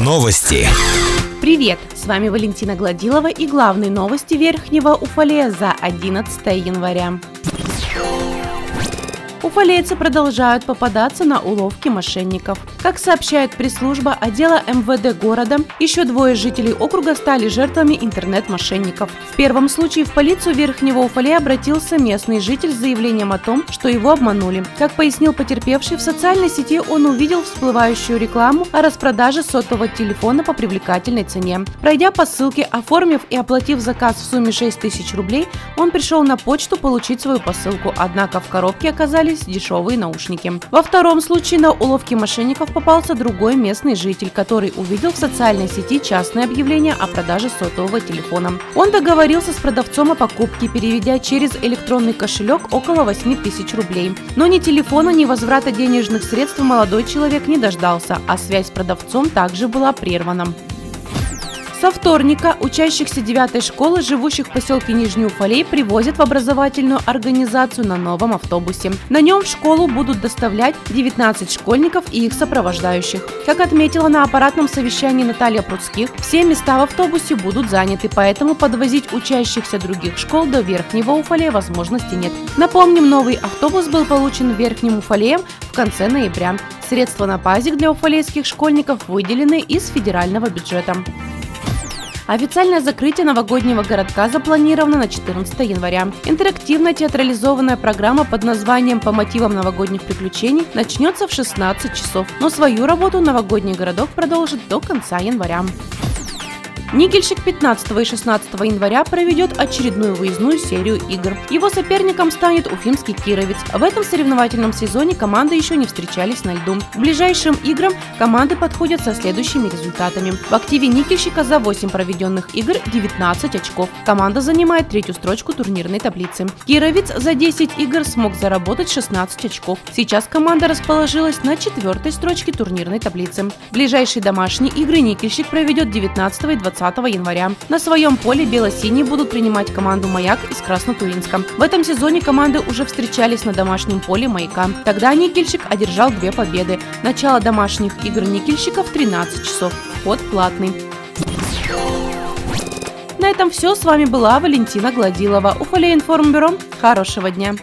Новости. Привет! С вами Валентина Гладилова и главные новости Верхнего Уфалея за 11 января. Уфалейцы продолжают попадаться на уловки мошенников. Как сообщает пресс-служба отдела МВД города, еще двое жителей округа стали жертвами интернет-мошенников. В первом случае в полицию Верхнего Уфалея обратился местный житель с заявлением о том, что его обманули. Как пояснил потерпевший, в социальной сети он увидел всплывающую рекламу о распродаже сотового телефона по привлекательной цене. Пройдя по ссылке, оформив и оплатив заказ в сумме 6 тысяч рублей, он пришел на почту получить свою посылку, однако в коробке оказались дешевые наушники. Во втором случае на уловки мошенников попался другой местный житель, который увидел в социальной сети частное объявление о продаже сотового телефона. Он договорился с продавцом о покупке, переведя через электронный кошелек около 8 тысяч рублей. Но ни телефона, ни возврата денежных средств молодой человек не дождался, а связь с продавцом также была прервана. Со вторника учащихся 9 школы, живущих в поселке Нижний Уфалей, привозят в образовательную организацию на новом автобусе. На нем в школу будут доставлять 19 школьников и их сопровождающих. Как отметила на аппаратном совещании Наталья Пруцких, все места в автобусе будут заняты, поэтому подвозить учащихся других школ до Верхнего Уфалея возможности нет. Напомним, новый автобус был получен Верхним Уфалеем в конце ноября. Средства на пазик для уфалейских школьников выделены из федерального бюджета. Официальное закрытие новогоднего городка запланировано на 14 января. Интерактивная театрализованная программа под названием «По мотивам новогодних приключений» начнется в 16 часов, но свою работу новогодний городок продолжит до конца января. Никельщик 15 и 16 января проведет очередную выездную серию игр. Его соперником станет уфимский Кировец. В этом соревновательном сезоне команды еще не встречались на льду. К ближайшим играм команды подходят со следующими результатами. В активе Никельщика за 8 проведенных игр 19 очков. Команда занимает третью строчку турнирной таблицы. Кировец за 10 игр смог заработать 16 очков. Сейчас команда расположилась на четвертой строчке турнирной таблицы. Ближайшие домашние игры Никельщик проведет 19 и 20 20 января. На своем поле бело-синие будут принимать команду «Маяк» из Краснотуринска. В этом сезоне команды уже встречались на домашнем поле «Маяка». Тогда «Никельщик» одержал две победы. Начало домашних игр «Никельщиков» 13 часов. Вход платный. На этом все. С вами была Валентина Гладилова. Уфалей информбюро. Хорошего дня.